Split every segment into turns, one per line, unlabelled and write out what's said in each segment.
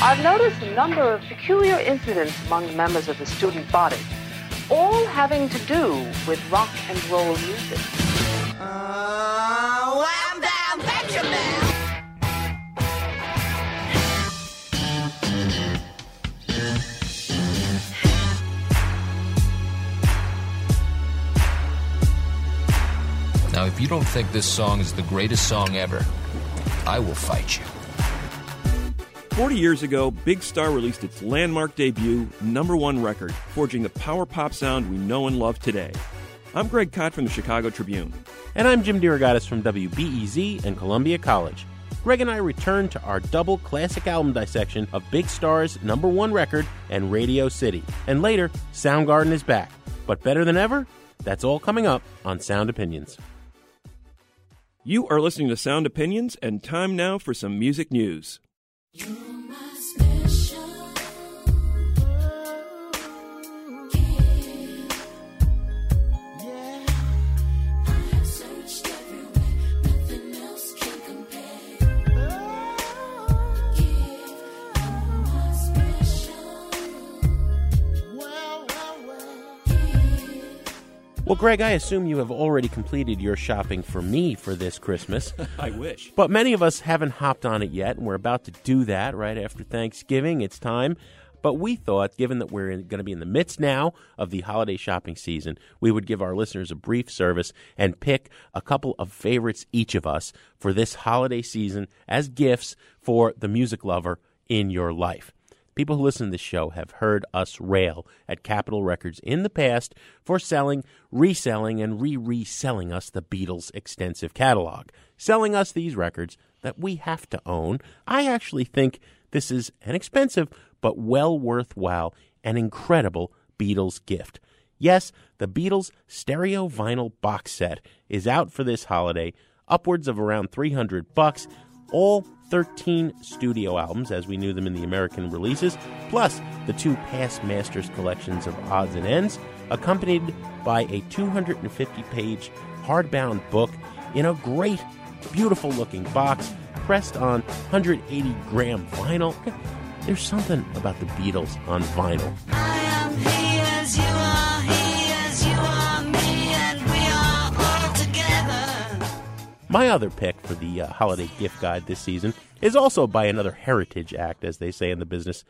I've noticed a number of peculiar incidents among the members of the student body, all having to do with rock and roll music.
Uh, wham bam, Benjamin!
Now, if you don't think this song is the greatest song ever, I will fight you.
40 years ago, Big Star released its landmark debut, number one record, forging the power pop sound we know and love today. I'm Greg Kot from the Chicago Tribune.
And I'm Jim DeRogatis from WBEZ and Columbia College. Greg and I return to our double classic album dissection of Big Star's number one record and Radio City. And later, Soundgarden is back. But better than ever? That's all coming up on Sound Opinions.
You are listening to Sound Opinions, and time now for some music news.
Well, Greg, I assume you have already completed your shopping for me for this Christmas.
I wish.
But many of us haven't hopped on it yet, and we're about to do that right after Thanksgiving. It's time. But we thought, given that we're going to be in the midst now of the holiday shopping season, we would give our listeners a brief service and pick a couple of favorites each of us for this holiday season as gifts for the music lover in your life. People who listen to this show have heard us rail at Capitol Records in the past for selling, reselling, and re reselling us the Beatles' extensive catalog, selling us these records that we have to own. I actually think this is an expensive but well worthwhile and incredible Beatles gift. Yes, the Beatles stereo vinyl box set is out for this holiday, upwards of around 300 bucks, all 13 studio albums as we knew them in the American releases, plus the two past Masters collections of odds and ends, accompanied by a 250 page hardbound book in a great, beautiful looking box pressed on 180 gram vinyl. There's something about the Beatles on vinyl. My other pick for the uh, holiday gift guide this season is also by another heritage act, as they say in the business.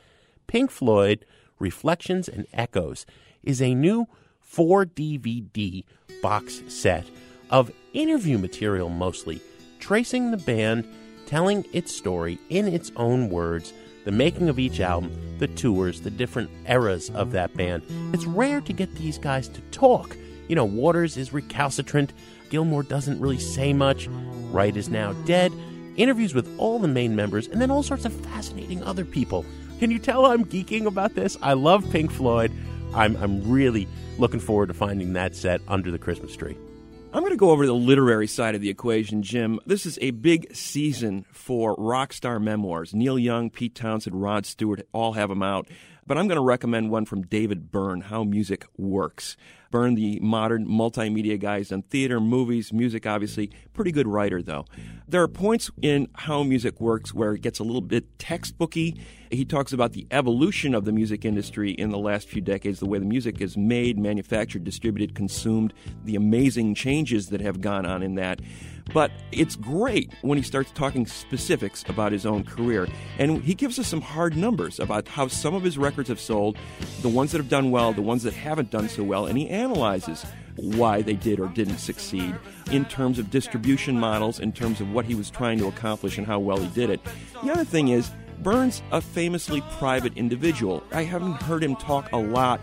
Pink Floyd Reflections and Echoes is a new 4 DVD box set of interview material mostly, tracing the band, telling its story in its own words, the making of each album, the tours, the different eras of that band. It's rare to get these guys to talk. You know, Waters is recalcitrant, Gilmour doesn't really say much, Wright is now dead. Interviews with all the main members, and then all sorts of fascinating other people. Can you tell I'm geeking about this? I love Pink Floyd. I'm, I'm really looking forward to finding that set under the Christmas tree.
I'm going to go over the literary side of the equation, Jim. This is a big season for rock star memoirs. Neil Young, Pete Townshend, Rod Stewart all have them out. But I'm going to recommend one from David Byrne, How Music Works. Byrne, the modern multimedia guys done theater, movies, music, obviously. Pretty good writer, though. There are points in how music works where it gets a little bit textbooky. He talks about the evolution of the music industry in the last few decades, the way the music is made, manufactured, distributed, consumed, the amazing changes that have gone on in that. But it's great when he starts talking specifics about his own career. And he gives us some hard numbers about how some of his records have sold, the ones that have done well, the ones that haven't done so well, and he analyzes why they did or didn't succeed in terms of distribution models, in terms of what he was trying to accomplish and how well he did it. The other thing is, Byrne's a famously private individual. I haven't heard him talk a lot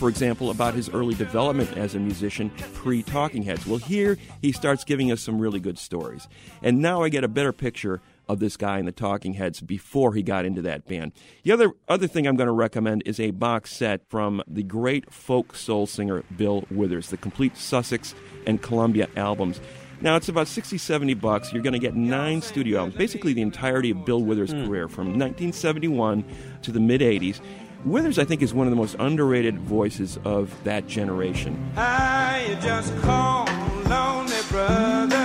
for example, about his early development as a musician pre Talking Heads. Well, here he starts giving us some really good stories. And now I get a better picture of this guy in the Talking Heads before he got into that band. The other other thing I'm going to recommend is a box set from the great folk soul singer Bill Withers, the complete Sussex and Columbia albums. Now it's about 60, 70 bucks. You're going to get nine studio albums, basically the entirety of Bill Withers' hmm. career from 1971 to the mid 80s. Withers, I think, is one of the most underrated voices of that generation.
I just call lonely brother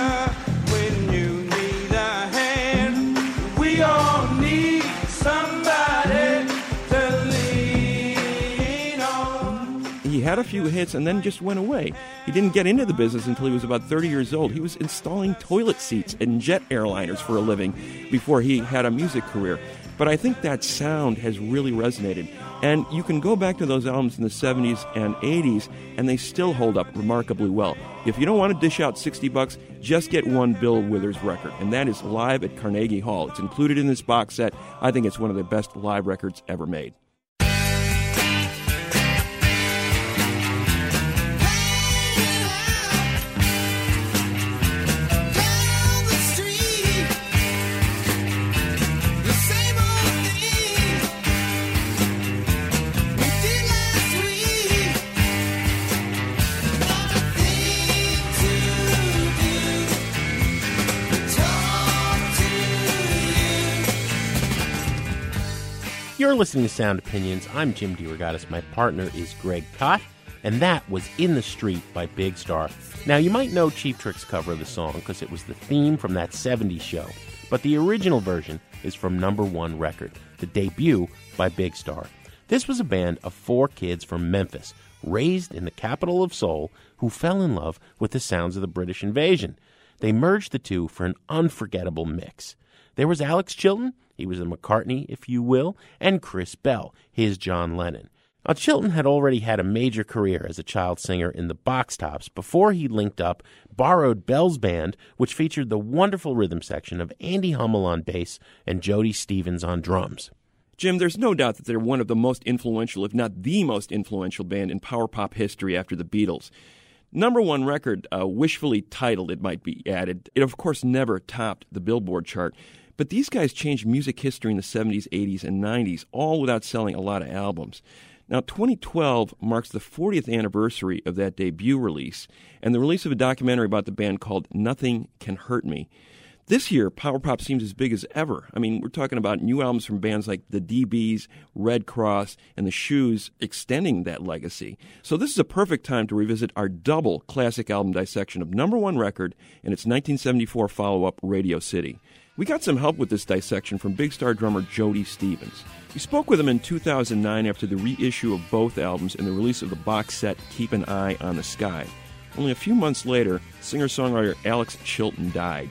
had a few hits and then just went away. He didn't get into the business until he was about 30 years old. He was installing toilet seats in jet airliners for a living before he had a music career. But I think that sound has really resonated. And you can go back to those albums in the 70s and 80s, and they still hold up remarkably well. If you don't want to dish out 60 bucks, just get one Bill Withers record, and that is live at Carnegie Hall. It's included in this box set. I think it's one of the best live records ever made.
Listening to Sound Opinions. I'm Jim DeRogatis. My partner is Greg Kot, and that was In the Street by Big Star. Now, you might know Cheap Trick's cover of the song because it was the theme from that 70s show, but the original version is from Number One Record, the debut by Big Star. This was a band of four kids from Memphis, raised in the capital of soul, who fell in love with the sounds of the British invasion. They merged the two for an unforgettable mix. There was Alex Chilton, he was a McCartney, if you will, and Chris Bell, his John Lennon. Now, Chilton had already had a major career as a child singer in the Box Tops before he linked up Borrowed Bell's band, which featured the wonderful rhythm section of Andy Hummel on bass and Jody Stephens on drums.
Jim, there's no doubt that they're one of the most influential, if not the most influential band in power pop history after the Beatles. Number one record, uh, wishfully titled, it might be added, it of course never topped the Billboard chart. But these guys changed music history in the 70s, 80s, and 90s, all without selling a lot of albums. Now, 2012 marks the 40th anniversary of that debut release and the release of a documentary about the band called Nothing Can Hurt Me. This year, power pop seems as big as ever. I mean, we're talking about new albums from bands like the dB's, Redd Kross, and the Shoes extending that legacy. So this is a perfect time to revisit our double classic album dissection of number one record and its 1974 follow-up, Radio City. We got some help with this dissection from Big Star drummer Jody Stephens. We spoke with him in 2009 after the reissue of both albums and the release of the box set Keep an Eye on the Sky. Only a few months later, singer songwriter Alex Chilton died.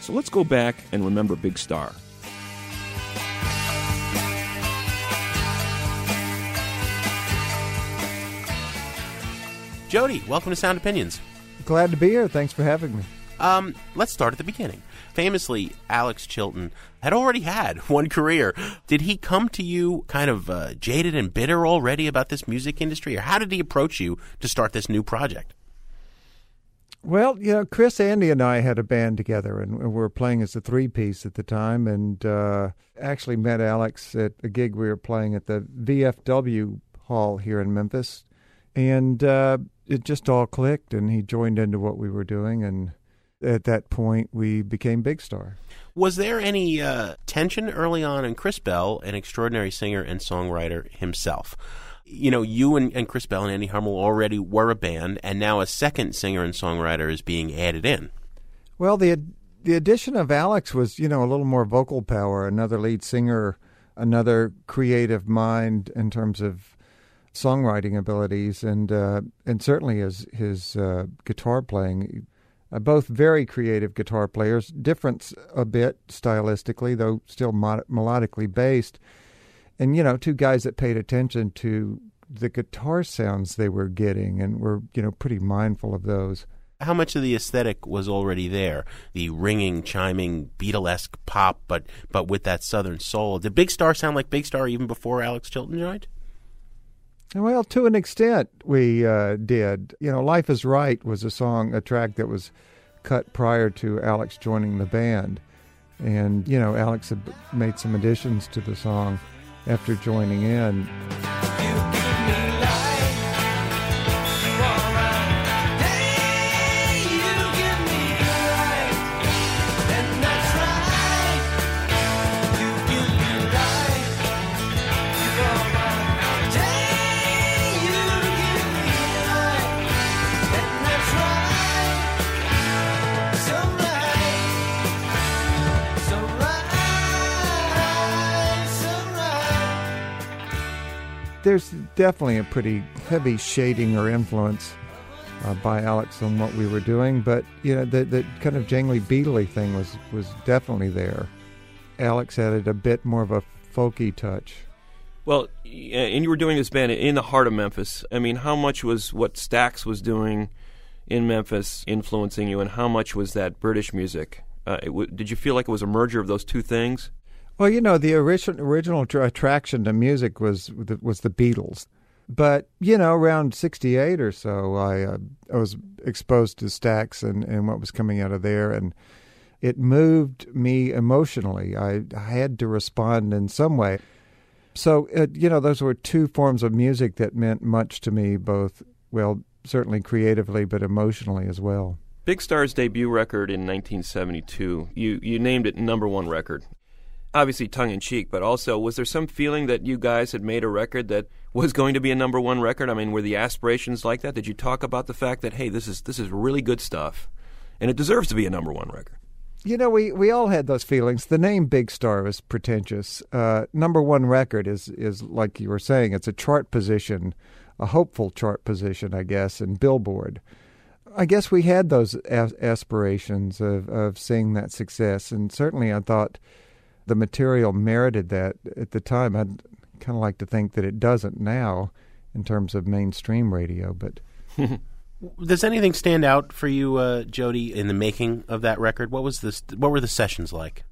So let's go back and remember Big Star.
Jody, welcome to Sound Opinions.
Glad to be here. Thanks for having me.
Um, let's start at the beginning. Famously, Alex Chilton had already had one career. Did he come to you kind of uh, jaded and bitter already about this music industry, or how did he approach you to start this new project?
Well, you know, Chris, Andy, and I had a band together, and we were playing as a three piece at the time, and uh, actually met Alex at a gig we were playing at the VFW Hall here in Memphis, and uh, it just all clicked, and he joined into what we were doing, and at that point, we became Big Star.
Was there any uh, tension early on in Chris Bell, an extraordinary singer and songwriter himself? You know, you and, and Chris Bell and Andy Hummel already were a band, and now a second singer and songwriter is being added in.
Well, the the addition of Alex was, you know, a little more vocal power, another lead singer, another creative mind in terms of songwriting abilities, and uh, and certainly his his uh, guitar playing. Uh, both very creative guitar players, different a bit stylistically, though still mod- melodically based. And you know, two guys that paid attention to the guitar sounds they were getting, and were you know pretty mindful of those.
How much of the aesthetic was already there? The ringing, chiming, Beatlesque pop, but but with that southern soul. Did Big Star sound like Big Star even before Alex Chilton joined?
Well, to an extent, we uh, did. You know, "Life Is Right" was a song, a track that was cut prior to Alex joining the band, and you know, Alex had made some additions to the song after joining in. There's definitely a pretty heavy shading or influence uh, by Alex on what we were doing, but you know the the kind of jangly beatly thing was was definitely there. Alex added a bit more of a folky touch.
Well, and you were doing this band in the heart of Memphis. I mean, how much was what Stax was doing in Memphis influencing you, and how much was that British music? Uh, w- did you feel like it was a merger of those two things?
Well, you know, the original original attraction to music was the, was the Beatles, but you know, around '68 or so, I uh, I was exposed to Stax and and what was coming out of there, and it moved me emotionally. I, I had to respond in some way. So, uh, you know, those were two forms of music that meant much to me, both well, certainly creatively, but emotionally as well.
Big Star's debut record in 1972, you, you named it number one record. Obviously tongue in cheek, but also was there some feeling that you guys had made a record that was going to be a number one record? I mean, were the aspirations like that? Did you talk about the fact that hey, this is this is really good stuff, and it deserves to be a number one record?
You know, we, we all had those feelings. The name Big Star is pretentious. Uh, number one record is is like you were saying. It's a chart position, a hopeful chart position, I guess, in Billboard. I guess we had those as- aspirations of, of seeing that success, and certainly I thought the material merited that at the time. I'd kind of like to think that it doesn't now in terms of mainstream radio, but
Does anything stand out for you, uh, Jody, in the making of that record? What was this? What were the sessions like?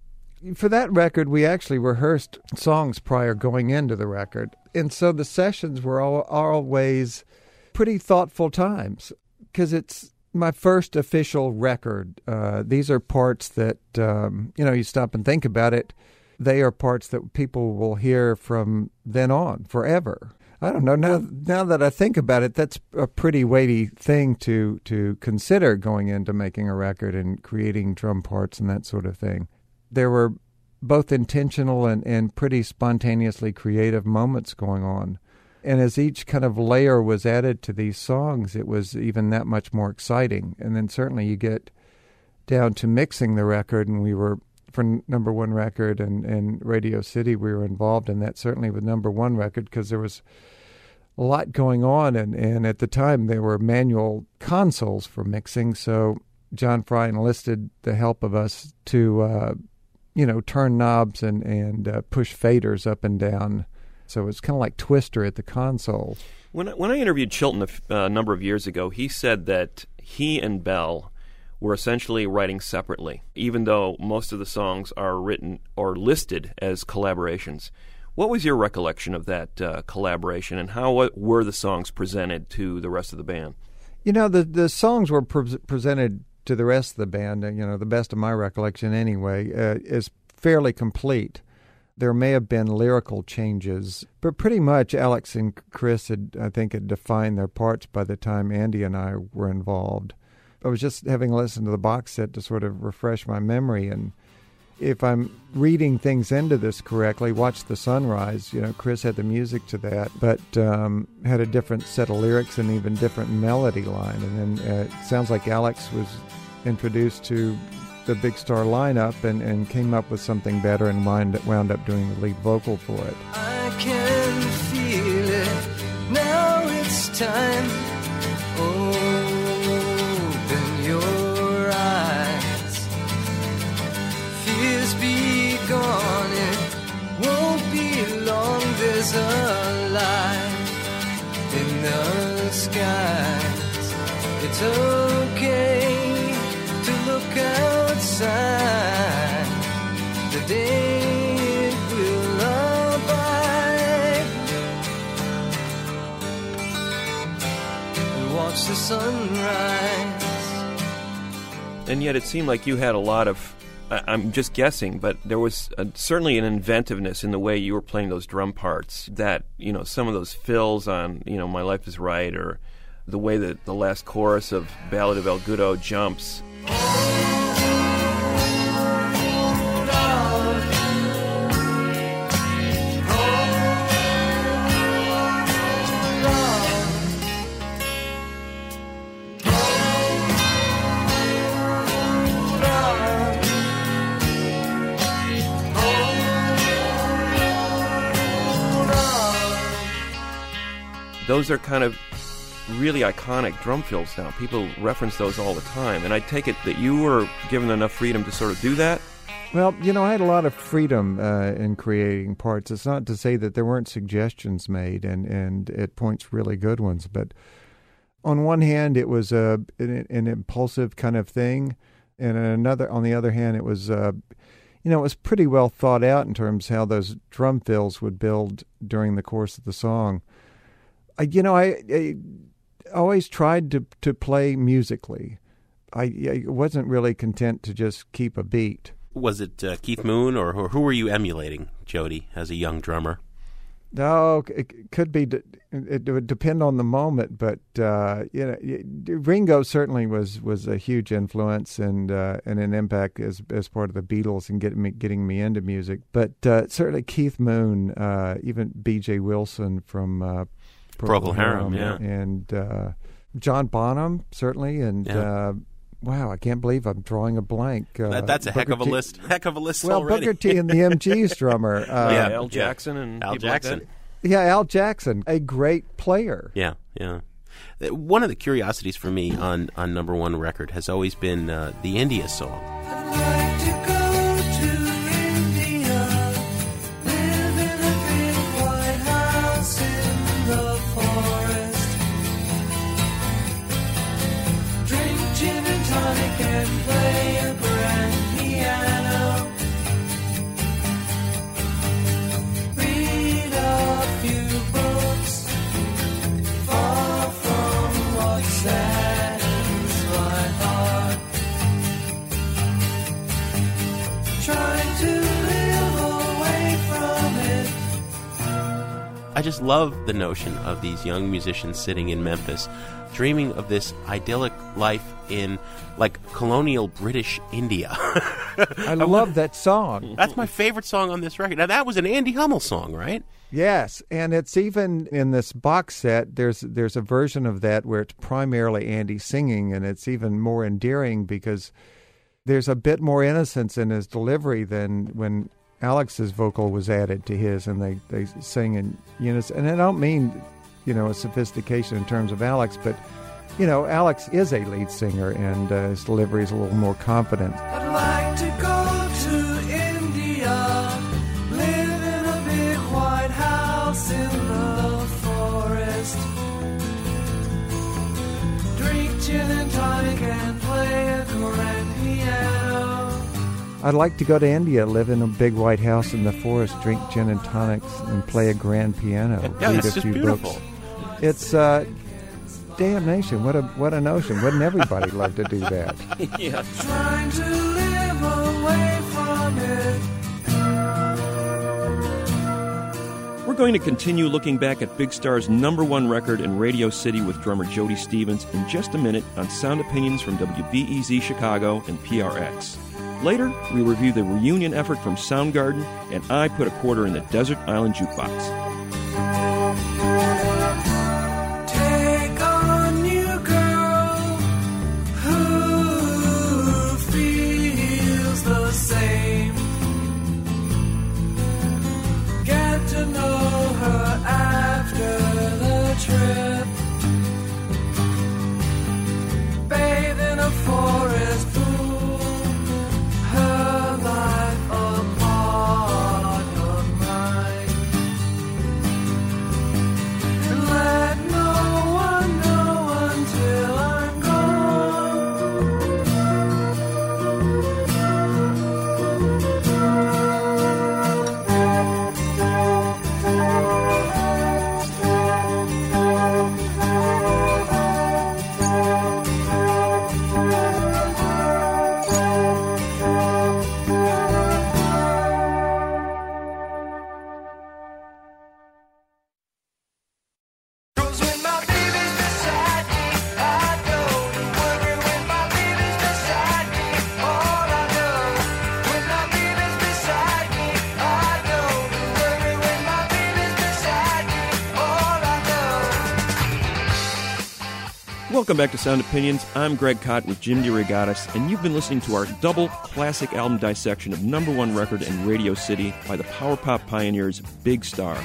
for that record, we actually rehearsed songs prior going into the record, and so the sessions were all, always pretty thoughtful times because it's my first official record. Uh, these are parts that um, you know you stop and think about it. They are parts that people will hear from then on forever. I don't know now. Now that I think about it, that's a pretty weighty thing to to consider going into making a record and creating drum parts and that sort of thing. There were both intentional and, and pretty spontaneously creative moments going on. And as each kind of layer was added to these songs, it was even that much more exciting. And then certainly you get down to mixing the record, and we were for number one record and, and Radio City, we were involved in that certainly with number one record because there was a lot going on, and, and at the time there were manual consoles for mixing, so John Fry enlisted the help of us to, uh, you know, turn knobs and and uh, push faders up and down. So it's kind of like Twister at the console.
When I, when I interviewed Chilton a f- uh, number of years ago, he said that he and Bell were essentially writing separately, even though most of the songs are written or listed as collaborations. What was your recollection of that uh, collaboration, and how were the songs presented to the rest of the band?
You know, the the songs were pre- presented to the rest of the band. You know, the best of my recollection, anyway, uh, is fairly complete. There may have been lyrical changes, but pretty much Alex and Chris had, I think, had defined their parts by the time Andy and I were involved. I was just having listened to the box set to sort of refresh my memory, and if I'm reading things into this correctly, Watch the Sunrise, you know, Chris had the music to that, but um, had a different set of lyrics and even different melody line. And then uh, it sounds like Alex was introduced to the Big Star lineup and, and came up with something better and wound, wound up doing the lead vocal for it.
I can feel it. Now it's time. Open your eyes. Fears be gone. It won't be long. There's a light in the skies. It's okay sunrise.
And yet, it seemed like you had a lot of. I'm just guessing, but there was uh certainly an inventiveness in the way you were playing those drum parts. That you know, some of those fills on you know, "My Life Is Right," or the way that the last chorus of "Ballad of El Goodo" jumps. Those are kind of really iconic drum fills now. People reference those all the time, and I take it that you were given enough freedom to sort of do that.
Well, you know, I had a lot of freedom uh, in creating parts. It's not to say that there weren't suggestions made, and, and at points really good ones. But on one hand, it was a an, an impulsive kind of thing, and another, on the other hand, it was, uh, you know, it was pretty well thought out in terms how those drum fills would build during the course of the song. I, you know, I, I always tried to to play musically. I, I wasn't really content to just keep a beat.
Was it uh, Keith Moon or, or who were you emulating, Jody, as a young drummer?
No, it could be. It would depend on the moment, but uh, you know, Ringo certainly was was a huge influence and uh, and an impact as as part of the Beatles and getting me getting me into music. But uh, certainly Keith Moon, uh, even B.J. Wilson from uh,
Procol Harum, yeah.
and uh, John Bonham certainly, and.
Yeah.
Uh, Wow, I can't believe I'm drawing a blank. Uh,
That- that's a heck of a
T-
list. Heck of a list
Well,
already.
Booker T and the MG's drummer. Uh,
Yeah,
Al. Jackson and
Al
people like
Jackson.
Yeah, Al Jackson, a great player.
Yeah, yeah. Uh, One of the curiosities for me on, on number one record has always been uh, the India song. I just love the notion of these young musicians sitting in Memphis, dreaming of this idyllic life in like colonial British India.
I love that song.
That's my favorite song on this record. Now that was an Andy Hummel song, right?
Yes, and it's even in this box set. There's there's a version of that where it's primarily Andy singing, and it's even more endearing because there's a bit more innocence in his delivery than when Alex's vocal was added to his, and they they sing in unison. And I don't mean you know a sophistication in terms of Alex, but you know Alex is a lead singer, and uh, his delivery is a little more confident.
I'd like to go to India, live in a big white house in the forest, drink gin and
tonics, and play a grand piano.
Yeah,
read
it's
a
just
few
beautiful.
books. It's uh, damnation. What a what a notion. Wouldn't everybody love to do that?
yeah.
Trying to live away from it.
We're going to continue looking back at Big Star's number one record in Radio City with drummer Jody Stephens in just a minute on Sound Opinions from WBEZ Chicago and PRX. Later, we review the reunion effort from Soundgarden, and I put a quarter in the Desert Island Jukebox. Welcome back to Sound Opinions. I'm Greg Kot with Jim DeRogatis, and you've been listening to our double classic album dissection of number one record in Radio City by the power pop pioneers Big Star.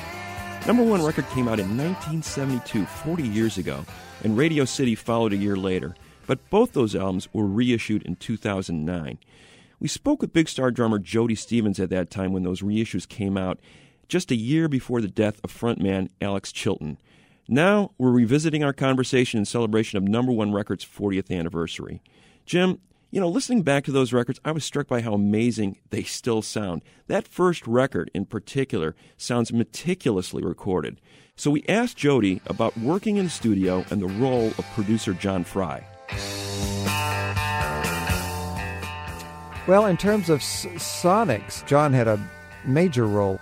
Number one record came out in 1972, 40 years ago, and Radio City followed a year later. But both those albums were reissued in 2009. We spoke with Big Star drummer Jody Stephens at that time when those reissues came out, just a year before the death of frontman Alex Chilton. Now we're revisiting our conversation in celebration of number one record's 40th anniversary. Jim, you know, listening back to those records, I was struck by how amazing they still sound. That first record in particular sounds meticulously recorded. So we asked Jody about working in the studio and the role of producer John Fry.
Well, in terms of Sonics, John had a major role.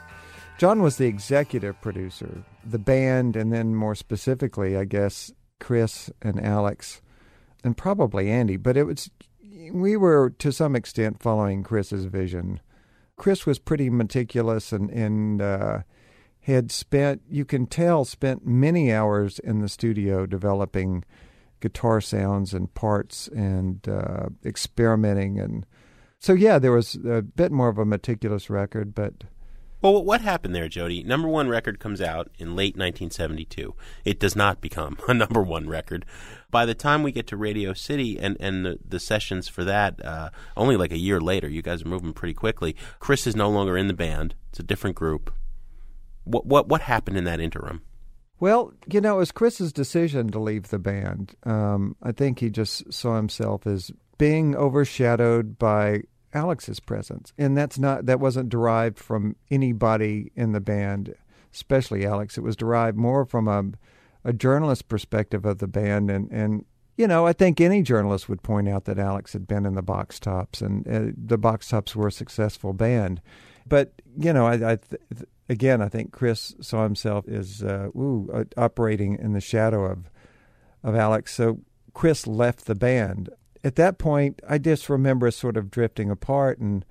John was the executive producer, the band, and then more specifically, I guess, Chris and Alex, and probably Andy. But it was, we were to some extent following Chris's vision. Chris was pretty meticulous and, and uh, had spent, you can tell, spent many hours in the studio developing guitar sounds and parts and uh, experimenting and so yeah, there was a bit more of a meticulous record, but
Well, what happened there, Jody? Number one record comes out in late 1972. It does not become a number one record. By the time we get to Radio City and, and the, the sessions for that, uh, only like a year later, you guys are moving pretty quickly. Chris is no longer in the band. It's a different group. What what what happened in that interim?
well, you know, it was Chris's decision to leave the band. Um, I think he just saw himself as being overshadowed by Alex's presence, and that's not that wasn't derived from anybody in the band, especially Alex. It was derived more from a a journalist perspective of the band, and and you know, I think any journalist would point out that Alex had been in the Box Tops, and uh, the Box Tops were a successful band. But you know, I, I th- again, I think Chris saw himself as uh, ooh, uh, operating in the shadow of of Alex. So Chris left the band. At that point, I just remember us sort of drifting apart and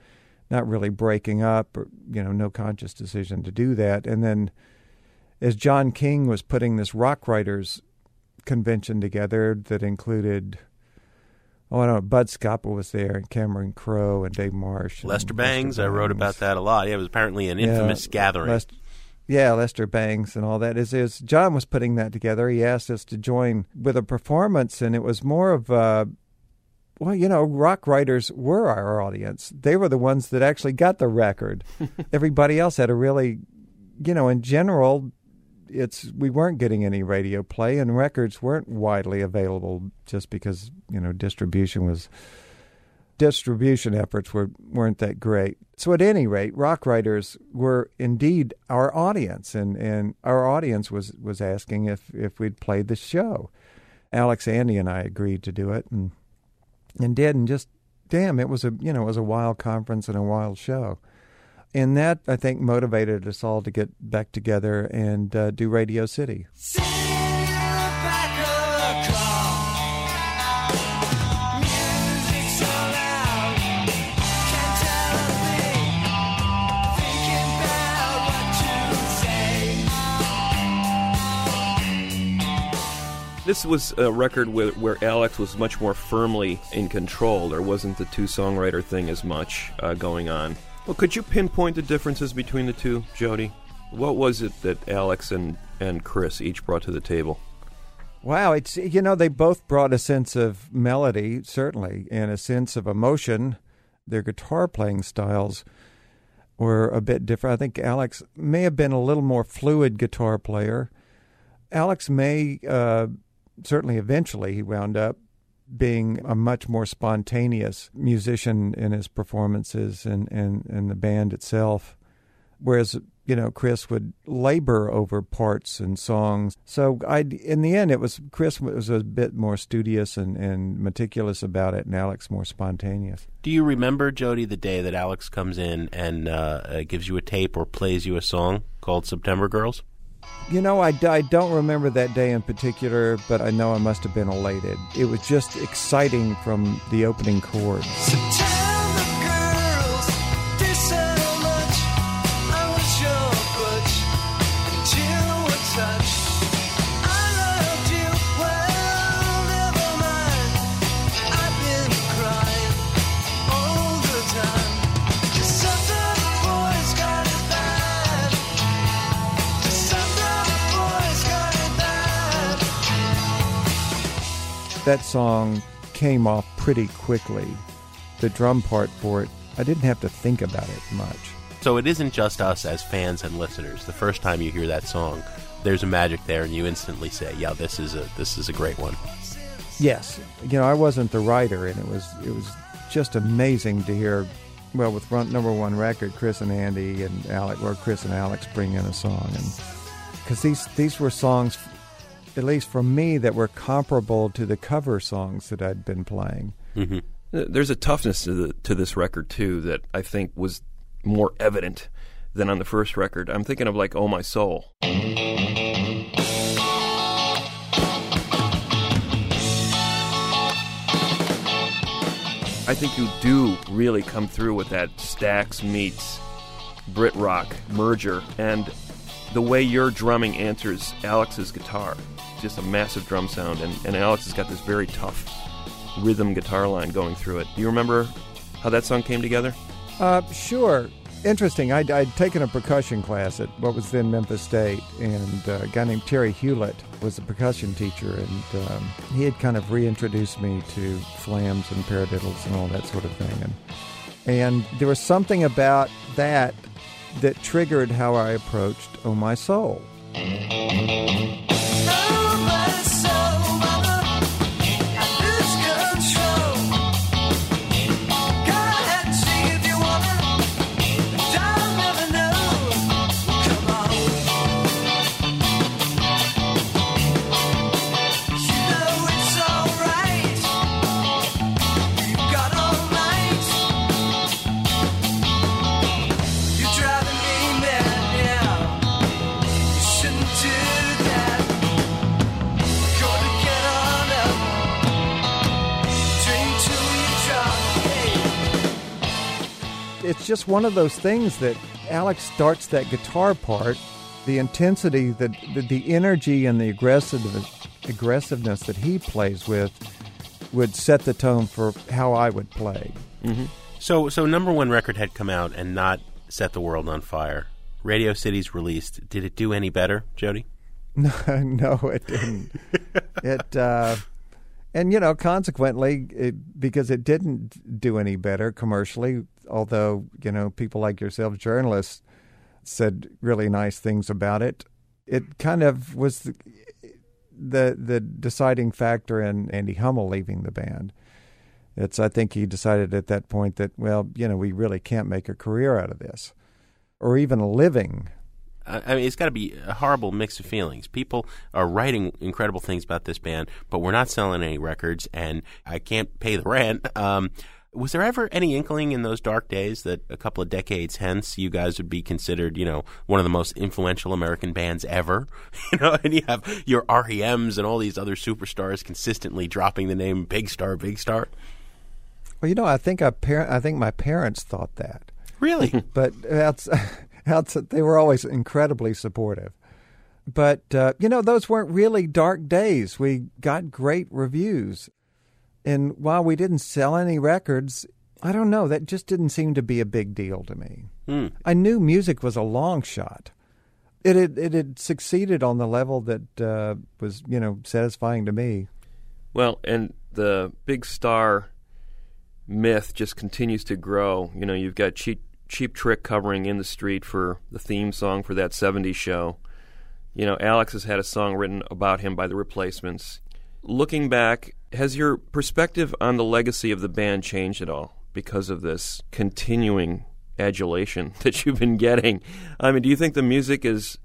not really breaking up, or you know, no conscious decision to do that. And then, as John King was putting this rock writers convention together that included, oh, I don't know, Bud Scoppa was there, and Cameron Crowe, and Dave Marsh, and
Lester Bangs. I wrote about that a lot. Yeah, it was apparently an
Yeah,
infamous gathering.
Lest- yeah, Lester Bangs and all that. Is is John was putting that together. He asked us to join with a performance, and it was more of a well, you know, rock writers were our audience. They were the ones that actually got the record. Everybody else had a really, you know, in general, it's we weren't getting any radio play, and records weren't widely available just because you know distribution was distribution efforts were weren't that great. So at any rate, rock writers were indeed our audience, and, and our audience was was asking if if we'd played the show. Alex, Andy, and I agreed to do it, and and did, and just damn, it was a you know it was a wild conference and a wild show, and that I think motivated us all to get back together and uh, do Radio City.
Music's
This was a record where, where Alex was much more firmly in control. There wasn't the two songwriter thing as much uh, going on. Well, could you pinpoint the differences between the two, Jody? What was it that Alex and, and Chris each brought to the table?
Wow, it's you know they both brought a sense of melody certainly and a sense of emotion. Their guitar playing styles were a bit different. I think Alex may have been a little more fluid guitar player. Alex may uh, certainly eventually he wound up being a much more spontaneous musician in his performances and and, and the band itself, whereas you know Chris would labor over parts and songs. So I in the end it was Chris was a bit more studious and, and meticulous about it, and Alex more spontaneous.
Do you remember, Jody, the day that Alex comes in and uh, gives you a tape or plays you a song called September Girls?
You know, I, I don't remember that day in particular, but I know I must have been elated. It was just exciting from the opening chords. That song came off pretty quickly. The drum part for it, I didn't have to think about it much.
So it isn't just us as fans and listeners. The first time you hear that song, there's a magic there, and you instantly say, "Yeah, this is a this is a great one."
Yes, you know, I wasn't the writer, and it was it was just amazing to hear. Well, with run, number one record, Chris and Andy and Alex, or Chris and Alex bring in a song, and because these these were songs, at least for me, that were comparable to the cover songs that I'd been playing.
Mm-hmm.
There's a toughness to the, to this record too that I think was more evident than on the first record. I'm thinking of like "Oh My Soul." I think you do really come through with that Stax meets Brit rock merger, and the way your drumming answers Alex's guitar, just a massive drum sound, and, and Alex has got this very tough rhythm guitar line going through it. Do you remember how that song came together?
Uh, sure. Interesting. I'd, I'd taken a percussion class at what was then Memphis State, and uh, a guy named Terry Hewlett was a percussion teacher, and um, he had kind of reintroduced me to flams and paradiddles and all that sort of thing. And, and there was something about that that triggered how I approached Oh My Soul. It's just one of those things that Alex starts that guitar part, the intensity, the the, the energy and the aggressiveness, aggressiveness that he plays with would set the tone for how I would play.
So, so number one record had come out and not set the world on fire. Radio City's released. Did it do any better, Jody?
No, no, it didn't. it uh, and you know, consequently, it, because it didn't do any better commercially. Although you know, people like yourselves, journalists, said really nice things about it. It kind of was the the, the deciding factor in Andy Hummel leaving the band. It's I think he decided at that point that well, you know, we really can't make a career out of this, or even a living
I I mean, it's got to be a horrible mix of feelings. People are writing incredible things about this band, but we're not selling any records, and I can't pay the rent. Um, was there ever any inkling in those dark days that a couple of decades hence you guys would be considered, you know, one of the most influential American bands ever? You know, and you have your REMs and all these other superstars consistently dropping the name Big Star, Big Star.
Well, you know, I think I par- I think my parents thought that.
Really?
but outs- outs- they were always incredibly supportive. But, uh, you know, those weren't really dark days. We got great reviews. And while we didn't sell any records, I don't know, that just didn't seem to be a big deal to me.
Hmm.
I knew music was a long shot. It had, it had succeeded on the level that uh, was, you know, satisfying to me.
Well, and the big star myth just continues to grow. You know, you've got Cheap, Cheap Trick covering In the Street for the theme song for that 70s show. You know, Alex has had a song written about him by the replacements. Looking back, has your perspective on the legacy of the band changed at all because of this continuing adulation that you've been getting? I mean, do you think the music is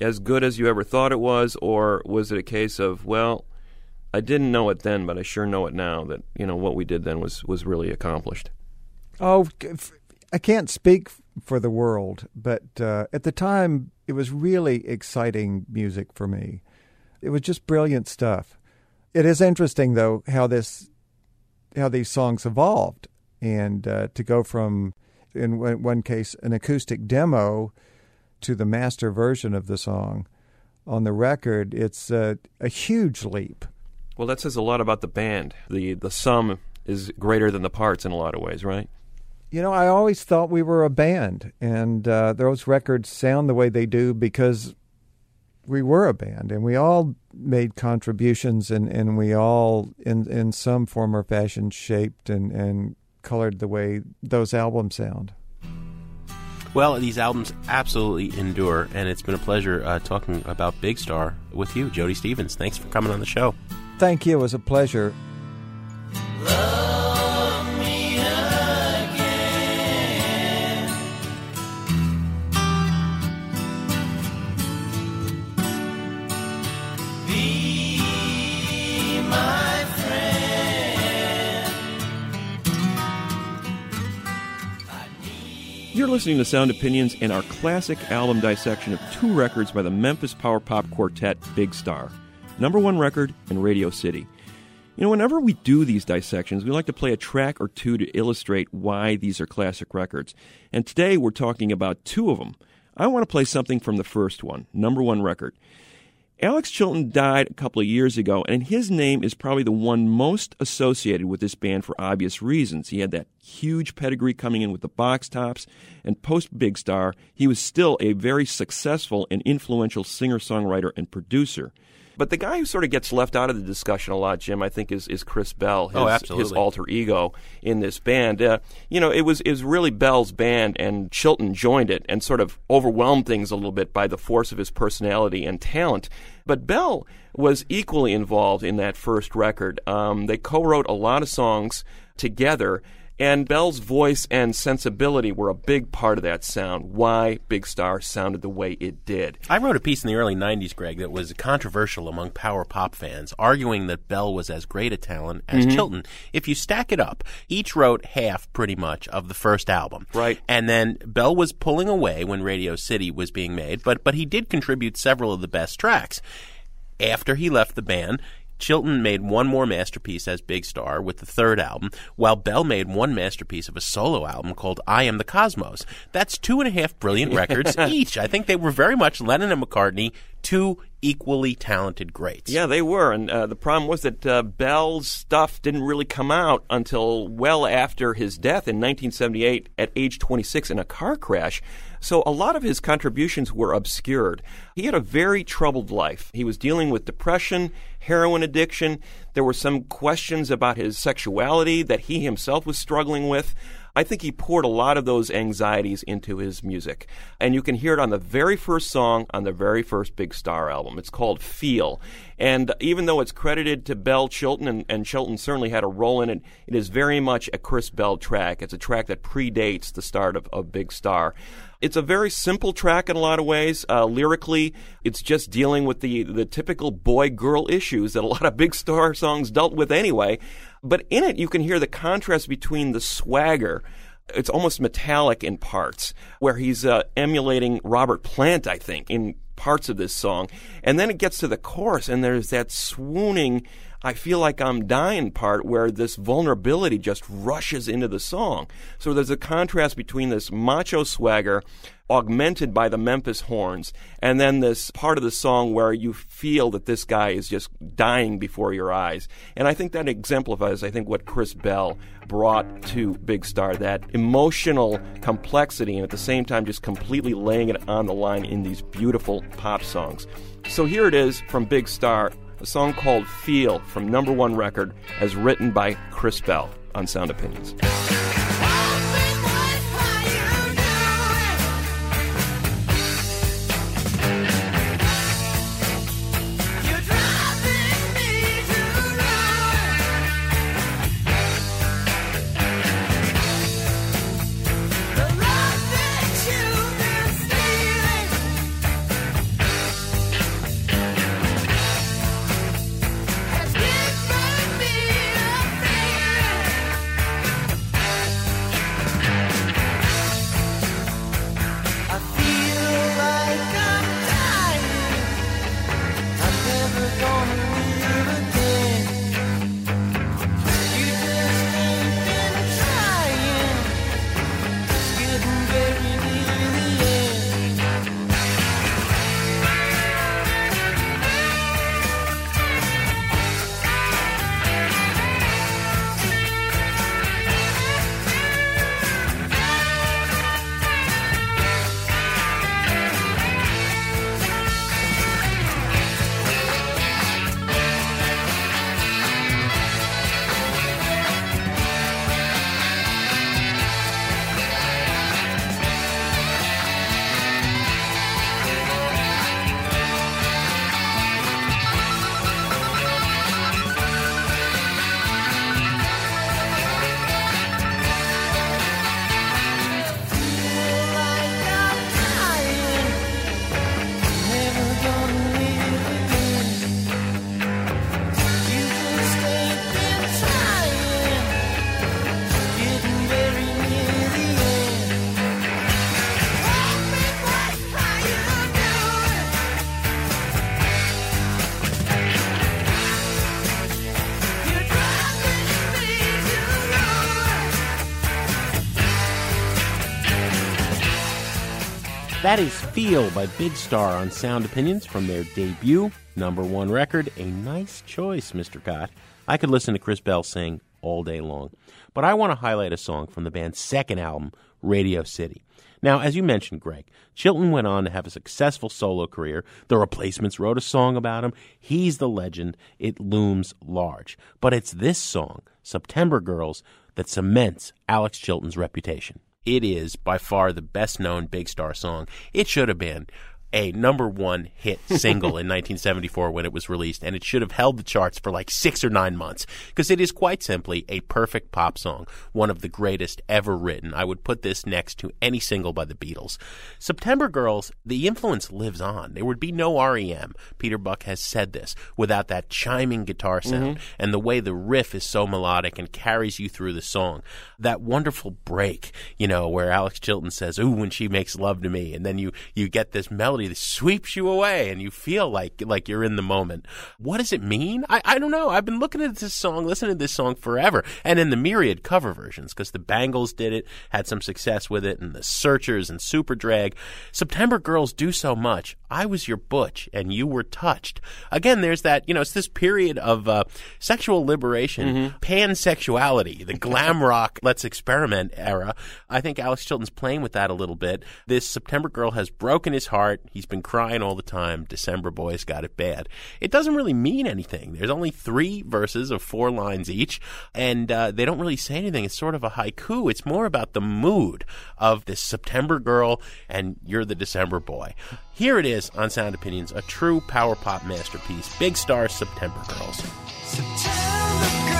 as good as you ever thought it was, or was it a case of, well, I didn't know it then, but I sure know it now that you know what we did then was was really accomplished.
Oh, I can't speak for the world, but uh, at the time, it was really exciting music for me. It was just brilliant stuff. It is interesting, though, how this, how these songs evolved, and uh, to go from, in one case, an acoustic demo to the master version of the song on the record. It's uh, a huge leap.
Well, that says a lot about the band. the The sum is greater than the parts in a lot of ways, right?
You know, I always thought we were a band, and uh, those records sound the way they do because we were a band, and we all made contributions, and, and we all, in in some form or fashion, shaped and, and colored the way those albums sound.
Well, these albums absolutely endure, and it's been a pleasure uh, talking about Big Star with you, Jody Stephens. Thanks for coming on the show.
Thank you. It was a pleasure.
You're listening to Sound Opinions and our classic album dissection of two records by the Memphis Power Pop Quartet Big Star, number one record and Radio City. You know, whenever we do these dissections, we like to play a track or two to illustrate why these are classic records. And today we're talking about two of them. I want to play something from the first one, number one record. Alex Chilton died a couple of years ago, and his name is probably the one most associated with this band for obvious reasons. He had that huge pedigree coming in with the Box Tops, and post Big Star, he was still a very successful and influential singer songwriter and producer. But the guy who sort of gets left out of the discussion a lot, Jim, I think, is, is Chris Bell, his,
Oh,
his alter ego in this band. Uh, you know, it was it was really Bell's band, and Chilton joined it and sort of overwhelmed things a little bit by the force of his personality and talent. But Bell was equally involved in that first record. Um, they co-wrote a lot of songs together. And Bell's voice and sensibility were a big part of that sound. Why Big Star sounded the way it did.
I wrote a piece in the early 90s, Greg, that was controversial among power pop fans, arguing that Bell was as great a talent as
Mhm.
Chilton. If you stack it up, each wrote half pretty much of the first album.
Right.
And then Bell was pulling away when Radio City was being made, but but he did contribute several of the best tracks. After he left the band, Chilton made one more masterpiece as Big Star with the third album, while Bell made one masterpiece of a solo album called I Am the Cosmos. That's two and a half brilliant records each. I think they were very much Lennon and McCartney, two equally talented greats.
Yeah, they were, and uh, the problem was that uh, Bell's stuff didn't really come out until well after his death in 1978 at age 26 in a car crash. So a lot of his contributions were obscured. He had a very troubled life. He was dealing with depression, heroin addiction. There were some questions about his sexuality that he himself was struggling with. I think he poured a lot of those anxieties into his music. And you can hear it on the very first song on the very first Big Star album. It's called Feel. And even though it's credited to Bell Chilton, and, and Chilton certainly had a role in it, it is very much a Chris Bell track. It's a track that predates the start of, of Big Star. It's a very simple track in a lot of ways. Uh, lyrically, it's just dealing with the, the typical boy girl issues that a lot of Big Star songs dealt with anyway. But in it, you can hear the contrast between the swagger. It's almost metallic in parts, where he's uh, emulating Robert Plant, I think, in parts of this song. And then it gets to the chorus, and there's that swooning I feel like I'm dying part where this vulnerability just rushes into the song. So there's a contrast between this macho swagger augmented by the Memphis horns, and then this part of the song where you feel that this guy is just dying before your eyes. And I think that exemplifies, I think, what Chris Bell brought to Big Star that emotional complexity, and at the same time, just completely laying it on the line in these beautiful pop songs. So here it is from Big Star, a song called Feel from number one record, as written by Chris Bell on Sound Opinions.
Feel
by Big Star on Sound Opinions from their debut, number one record. A nice choice, Mr. Kot. I could listen to Chris Bell sing all day long. But I want to highlight a song from the band's second album, Radio City. Now, as you mentioned, Greg, Chilton went on to have a successful solo career. The Replacements wrote a song about him. He's the legend. It looms large. But it's this song, September Girls, that cements Alex Chilton's reputation. It is by far the best known Big Star song. It should have been a number one hit single in 1974 when it was released, and it should have held the charts for like six or nine months because it is quite simply a perfect pop song, one of the greatest ever written. I would put this next to any single by the Beatles. September Girls, the influence lives on. There would be no REM. Peter Buck has said this without that chiming guitar sound mm-hmm. and the way the riff is so melodic and carries you through the song. That wonderful break, you know, where Alex Chilton says, "Ooh, when she makes love to me," and then you you get this melody sweeps you away, and you feel like like you're in the moment. What does it mean? I, I don't know. I've been looking at this song, listening to this song forever, and in the myriad cover versions, because the Bangles did it, had some success with it, and the Searchers and Superdrag. September Girls do so much. I was your butch, and you were touched. Again, there's that. You know, it's this period of uh, sexual liberation, pansexuality, the glam rock, let's experiment era. I think Alex Chilton's playing with that a little bit. This September Girl has broken his heart. He's been crying all the time. December Boys got it bad. It doesn't really mean anything. There's only three verses of four lines each, and uh, they don't really say anything. It's sort of a haiku. It's more about the mood of this September Girl, and you're the December Boy. Here it is on Sound Opinions, a true power pop masterpiece. Big Star September Girls.
September girls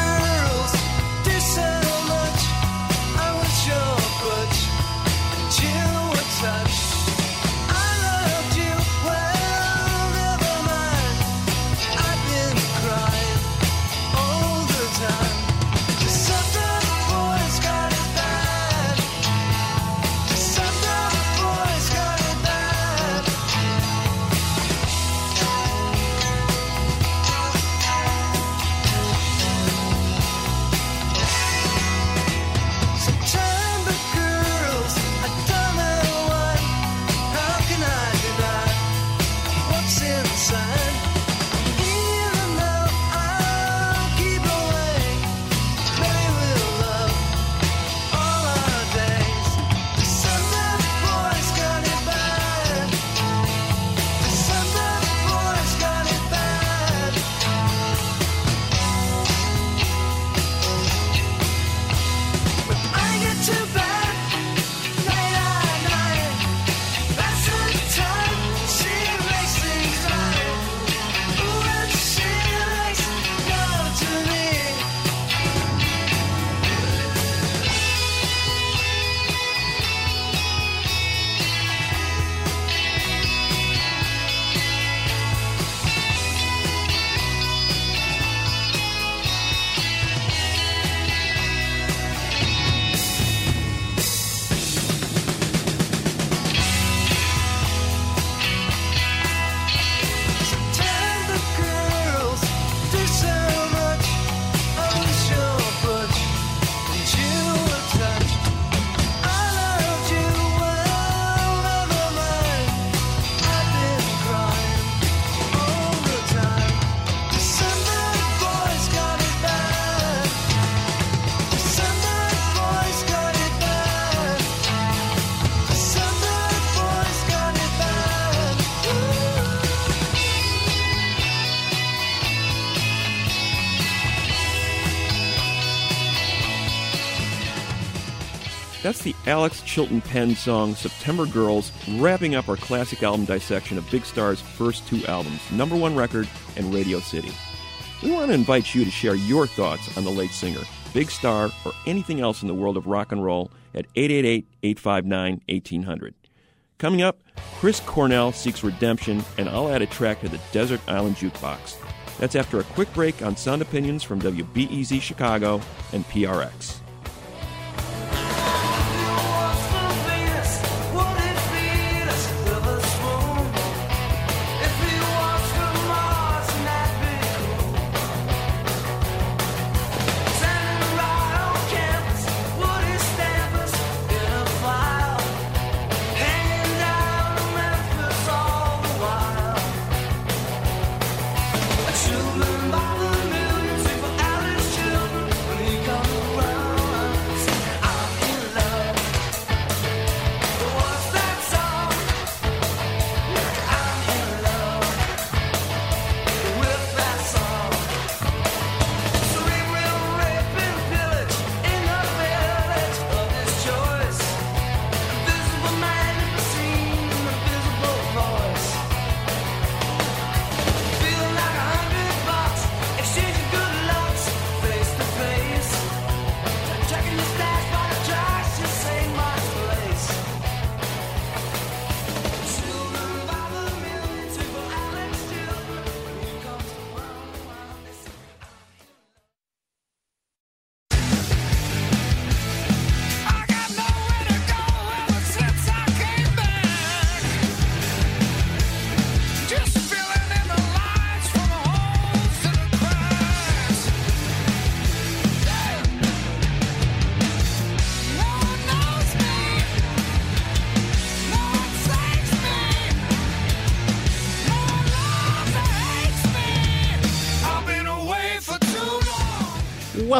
That's the Alex Chilton Penn song September Girls, wrapping up our classic album dissection of Big Star's first two albums, Number One Record and Radio City. We want to invite you to share your thoughts on the late singer, Big Star, or anything else in the world of rock and roll at 888 859 1800. Coming up, Chris Cornell seeks redemption, and I'll add a track to the Desert Island Jukebox. That's after a quick break on Sound Opinions from WBEZ Chicago and PRX.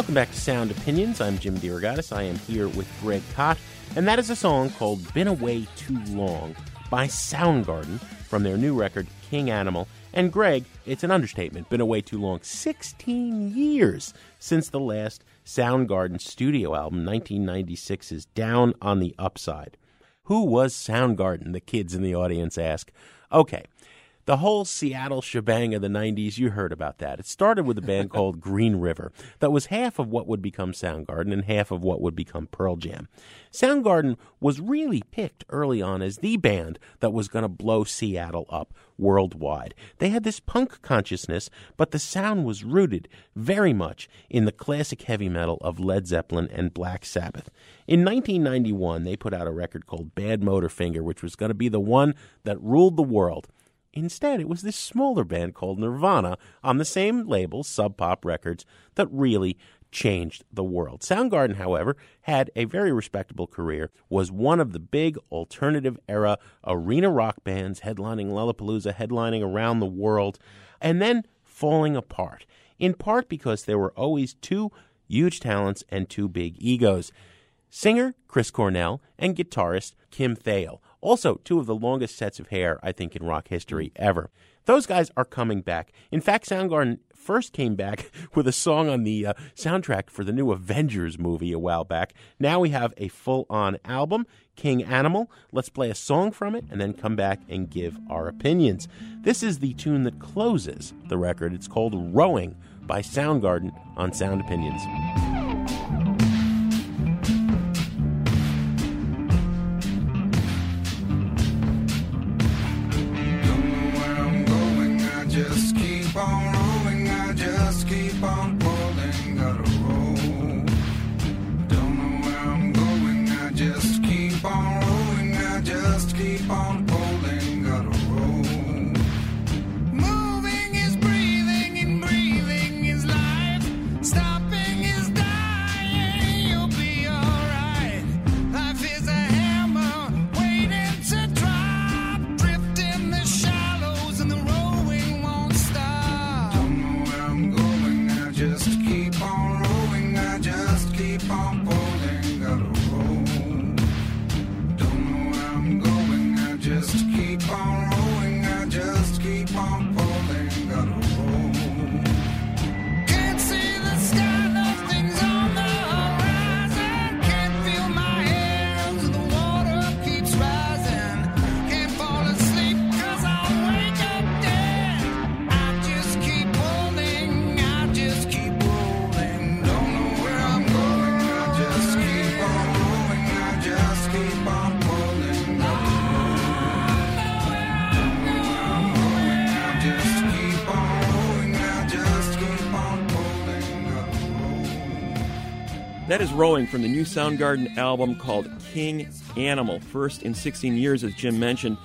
Welcome back to Sound Opinions. I'm Jim DeRogatis. I am here with Greg Kot, and that is a song called Been Away Too Long by Soundgarden from their new record, King Animal. And Greg, it's an understatement, been away too long. 16 years since the last Soundgarden studio album, 1996's Down on the Upside. Who was Soundgarden? The kids in the audience ask. Okay. The whole Seattle shebang of the 90s, you heard about that. It started with a band called Green River that was half of what would become Soundgarden and half of what would become Pearl Jam. Soundgarden was really picked early on as the band that was going to blow Seattle up worldwide. They had this punk consciousness, but the sound was rooted very much in the classic heavy metal of Led Zeppelin and Black Sabbath. In 1991, they put out a record called Bad Motorfinger, which was going to be the one that ruled the world. Instead, it was this smaller band called Nirvana on the same label, Sub Pop Records, that really changed the world. Soundgarden, however, had a very respectable career, was one of the big alternative era arena rock bands headlining Lollapalooza, headlining around the world, and then falling apart, in part because there were always two huge talents and two big egos. Singer Chris Cornell and guitarist Kim Thayil. Also, two of the longest sets of hair, I think, in rock history ever. Those guys are coming back. In fact, Soundgarden first came back with a song on the uh, soundtrack for the new Avengers movie a while back. Now we have a full on album, King Animal. Let's play a song from it and then come back and give our opinions. This is the tune that closes the record. It's called Rowing by Soundgarden on Sound Opinions.
That is Rowing from the new Soundgarden album called King Animal, first in 16 years, as Jim mentioned.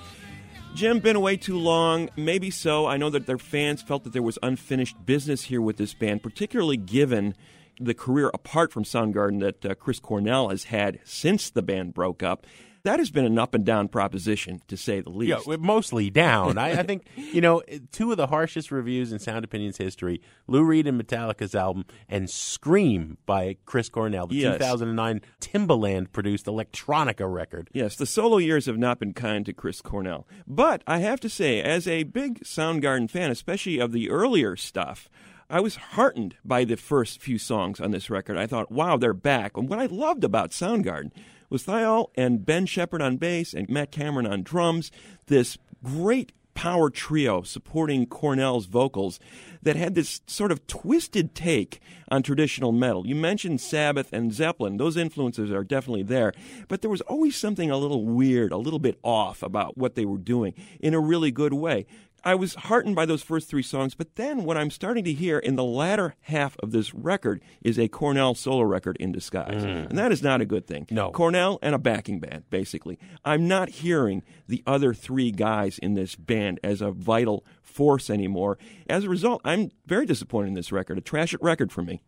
Jim, been away too long? Maybe so. I know that their fans felt that there was unfinished business here with this band, particularly given the career apart from Soundgarden that uh, Chris Cornell has had since the band broke up. That has been an up and down proposition, to say the least.
Yeah, mostly down. I, I think you know two of the harshest reviews in Sound Opinions history: Lou Reed and Metallica's album, and "Scream" by Chris Cornell, the
Yes.
2009 Timbaland produced electronica record.
Yes, the solo years have not been kind to Chris Cornell. But I have to say, as a big Soundgarden fan, especially of the earlier stuff, I was heartened by the first few songs on this record. I thought, wow, they're back. And what I loved about Soundgarden was Thayil and Ben Shepherd on bass and Matt Cameron on drums, this great power trio supporting Cornell's vocals that had this sort of twisted take on traditional metal. You mentioned Sabbath and Zeppelin. Those influences are definitely there, but there was always something a little weird, a little bit off about what they were doing in a really good way. I was heartened by those first three songs, but then what I'm starting to hear in the latter half of this record is a Cornell solo record in disguise. Mm. And that is not a good thing.
No.
Cornell and a backing band, basically. I'm not hearing the other three guys in this band as a vital force anymore. As a result, I'm very disappointed in this record. A trash it record for me.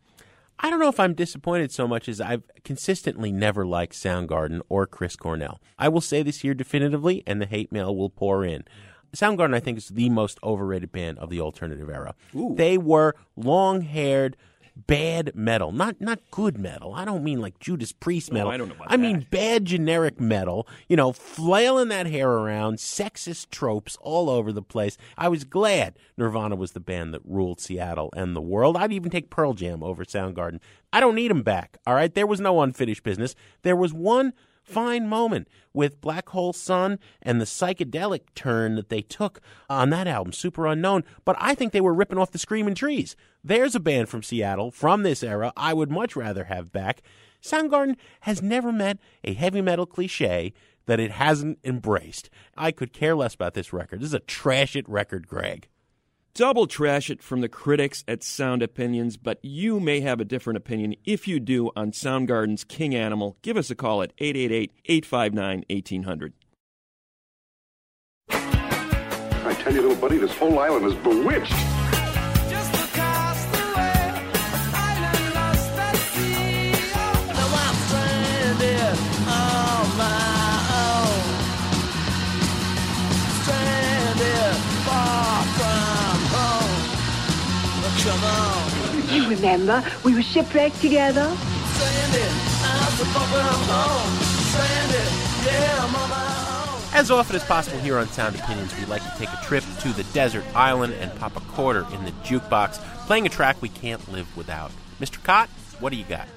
I don't know if I'm disappointed so much as I've consistently never liked Soundgarden or Chris Cornell. I will say this here definitively, and the hate mail will pour in. Soundgarden, I think, is the most overrated band of the alternative era. They were long haired, bad metal, not not good metal. I don't mean like Judas Priest metal.
I don't know about
I mean bad generic metal. You know, flailing that hair around, sexist tropes all over the place. I was glad Nirvana was the band that ruled Seattle and the world. I'd even take Pearl Jam over Soundgarden. I don't need them back. All right, there was no unfinished business. There was one fine moment with Black Hole Sun and the psychedelic turn that they took on that album, Superunknown. But I think they were ripping off the Screaming Trees. There's a band from Seattle from this era I would much rather have back. Soundgarden has never met a heavy metal cliche that it hasn't embraced. I could care less about this record. This is a trash it record, Greg.
Double trash it from the critics at Sound Opinions, but you may have a different opinion. If you do on Soundgarden's King Animal, give us a call at 888 859 1800.
I tell you, little buddy, this whole island is bewitched.
Remember, we were shipwrecked together.
Stranded, I'm so far from home. Stranded, yeah, I'm on my own.
As often as possible here on Sound Opinions, we like to take a trip to the desert island and pop a quarter in the jukebox, playing a track we can't live without. Mr. Kot, what do you got?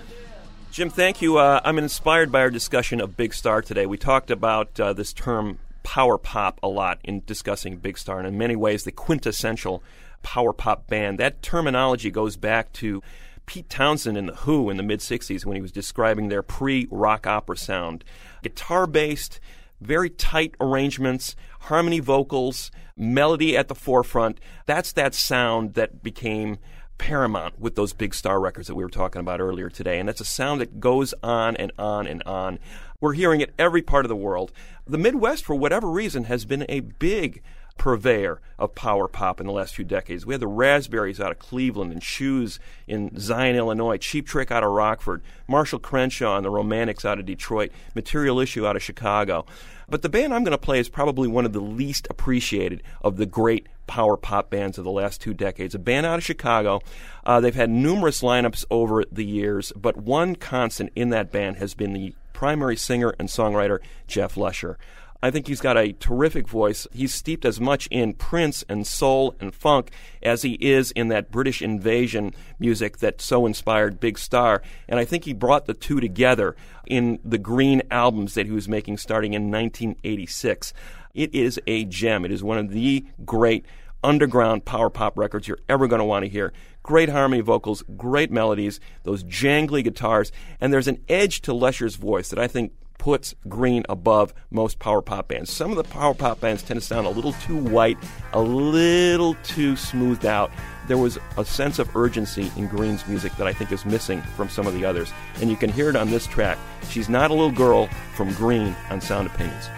Jim, thank you. Uh, I'm inspired by our discussion of Big Star today. We talked about uh, this term power pop a lot in discussing Big Star, and in many ways, the quintessential power pop band. That terminology goes back to Pete Townshend and The Who in the mid 60s when he was describing their pre rock opera sound. Guitar based, very tight arrangements, harmony vocals, melody at the forefront. That's that sound that became paramount with those big star records that we were talking about earlier today. And that's a sound that goes on and on and on. We're hearing it every part of the world. The Midwest, for whatever reason, has been a big purveyor of power pop in the last few decades. We had the Raspberries out of Cleveland and Shoes in Zion, Illinois, Cheap Trick out of Rockford, Marshall Crenshaw and the Romantics out of Detroit, Material Issue out of Chicago. But the band I'm going to play is probably one of the least appreciated of the great power pop bands of the last two decades. A band out of Chicago. Uh, they've had numerous lineups over the years, but one constant in that band has been the primary singer and songwriter, Jeff Lescher. I think he's got a terrific voice. He's steeped as much in Prince and soul and funk as he is in that British invasion music that so inspired Big Star. And I think he brought the two together in the Green albums that he was making starting in 1986. It is a gem. It is one of the great underground power pop records you're ever going to want to hear. Great harmony vocals, great melodies, those jangly guitars, and there's an edge to Lescher's voice that I think puts Green above most power pop bands. Some of the power pop bands tend to sound a little too white, a little too smoothed out. there was a sense of urgency in Green's music that I think is missing from some of the others. And you can hear it on this track. She's Not a Little Girl from Green on Sound Opinions.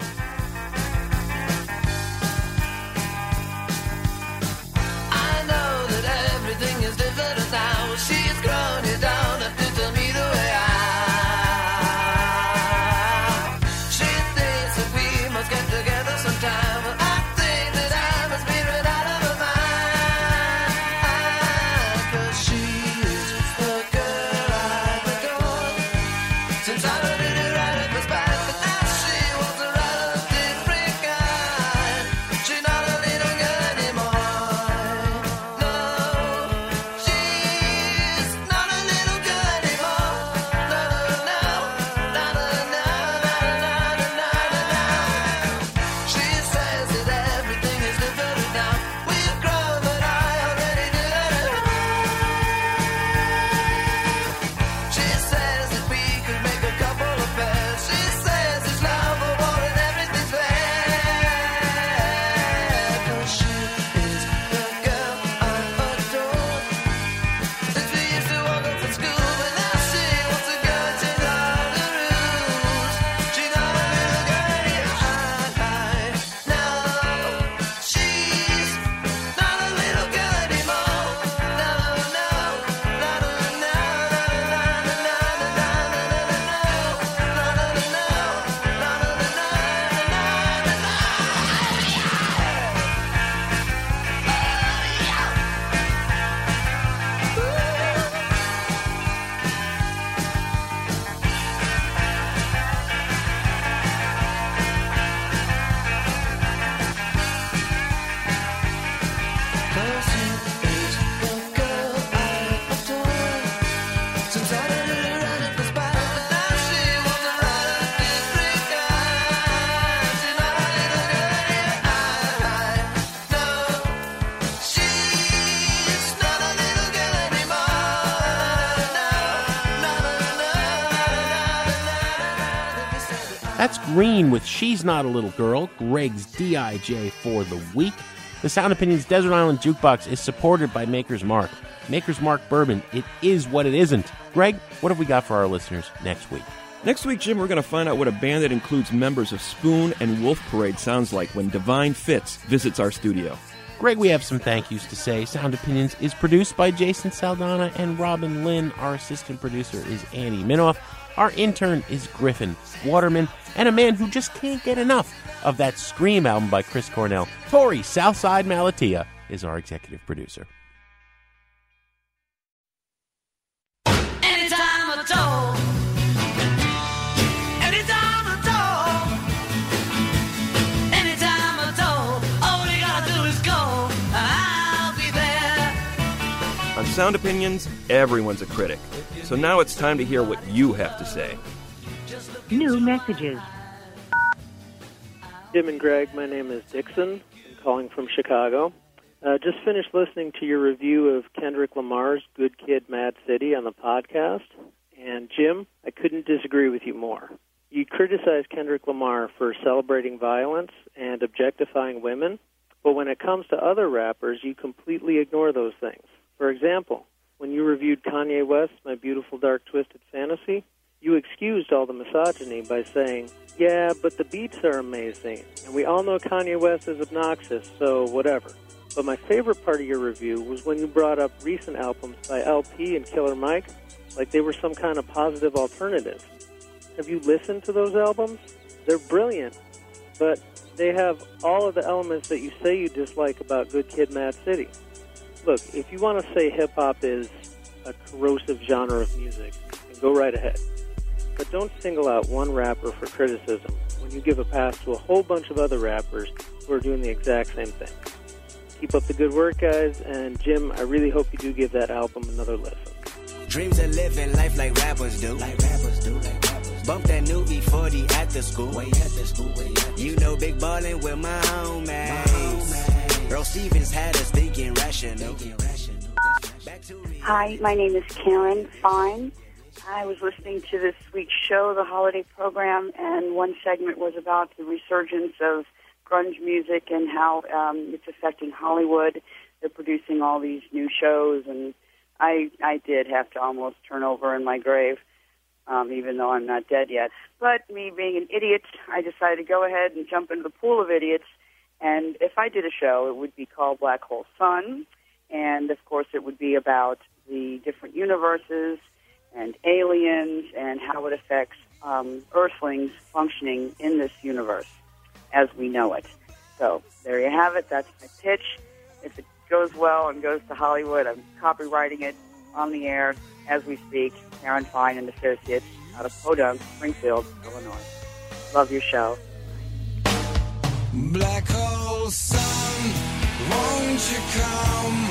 She's Since I
with She's Not a Little Girl, Greg's DIJ for the week. The Sound Opinions Desert Island Jukebox is supported by Maker's Mark. Maker's Mark Bourbon, it is what it isn't. Greg, what have we got for our listeners next week?
Next week, Jim, we're going to find out what a band that includes members of Spoon and Wolf Parade sounds like when Divine Fits visits our studio.
Greg, we have some thank yous to say. Sound Opinions is produced by Jason Saldanha and Robin Linn. Our assistant producer is Annie Minoff. Our intern is Griffin Waterman, and a man who just can't get enough of that Scream album by Chris Cornell. Torey Southside Malatia is our executive producer.
Sound Opinions, everyone's a critic. So now it's time to hear what you have to say.
New messages.
Jim and Greg, my name is Dixon. I'm calling from Chicago. Uh, just finished listening to your review of Kendrick Lamar's Good Kid, Mad City on the podcast. And Jim, I couldn't disagree with you more. You criticize Kendrick Lamar for celebrating violence and objectifying women, but when it comes to other rappers, you completely ignore those things. For example, when you reviewed Kanye West's My Beautiful Dark Twisted Fantasy, you excused all the misogyny by saying, Yeah, but the beats are amazing, and we all know Kanye West is obnoxious, so whatever. But my favorite part of your review was when you brought up recent albums by El-P and Killer Mike, like they were some kind of positive alternative. Have you listened to those albums? They're brilliant, but they have all of the elements that you say you dislike about Good Kid, Mad City. Look, if you want to say hip hop is a corrosive genre of music, then go right ahead. But don't single out one rapper for criticism when you give a pass to a whole bunch of other rappers who are doing the exact same thing. Keep up the good work, guys, and Jim, I really hope you do give that album another listen.
Dreams of living life like rappers do. Like rappers do. Like rappers Bump that new E40 at the school. Way at the school. Way at the you know, big ballin' with my homies. Earl Stevens had us thinking rational.
Hi, my name is Karen Fine. I was listening to this week's show, the holiday program, and one segment was about the resurgence of grunge music and how um, it's affecting Hollywood. they're producing all these new shows, and I I did have to almost turn over in my grave, um, even though I'm not dead yet. But me being an idiot, I decided to go ahead and jump into the pool of idiots. And if I did a show, it would be called Black Hole Sun, and of course, it would be about the different universes and aliens and how it affects um, Earthlings functioning in this universe as we know it. So there you have it. That's my pitch. If it goes well and goes to Hollywood, I'm copywriting it on the air as we speak. Karen Fine and Associates out of Podunk, Springfield, Illinois. Love your show.
Black hole sun, won't you come?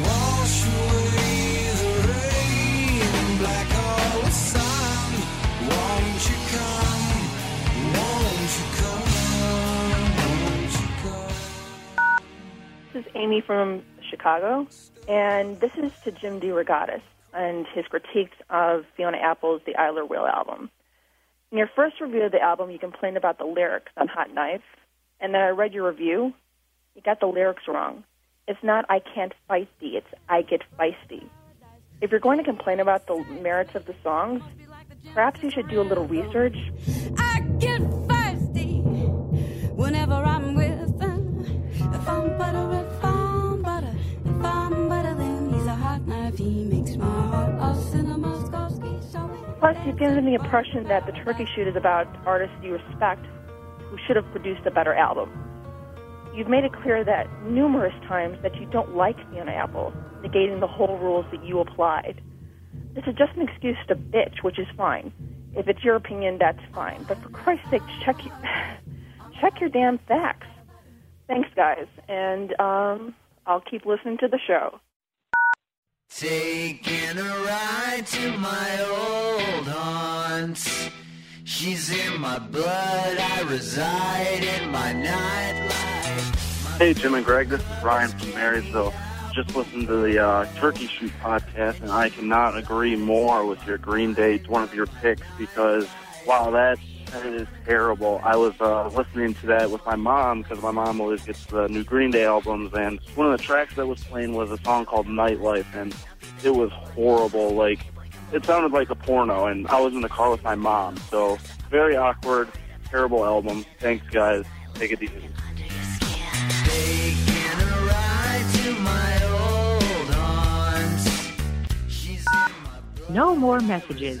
Wash away the rain. Black hole sun, won't you come? Won't you come?
This is Amy from Chicago, and this is to Jim DeRogatis and his critiques of Fiona Apple's The Idler Wheel album. In your first review of the album, you complained about the lyrics on Hot Knife, and then I read your review. You got the lyrics wrong. It's not I can't thee, it's I get feisty. If you're going to complain about the merits of the songs, perhaps you should do a little research. Plus, you've given the impression that the Turkey Shoot is about artists you respect who should have produced a better album. You've made it clear that numerous times that you don't like Fiona Apple, negating the whole rules that you applied. This is just an excuse to bitch, which is fine. If it's your opinion, that's fine. But for Christ's sake, check your, check your damn facts. Thanks, guys, and um, I'll keep listening to the show.
Taking a ride to my old haunts. She's in my blood, I reside in my nightlife.
Hey, Jim and Greg, this is Ryan from Marysville. Just listened to the uh, Turkey Shoot podcast, and I cannot agree more with your Green Day, one of your picks, because wow, that that is terrible. I was uh, listening to that with my mom because my mom always gets the new Green Day albums, and one of the tracks that was playing was a song called Nightlife, and it was horrible. Like it sounded like a porno, and I was in the car with my mom, so very awkward, terrible album. Thanks, guys. Take it easy.
No more messages.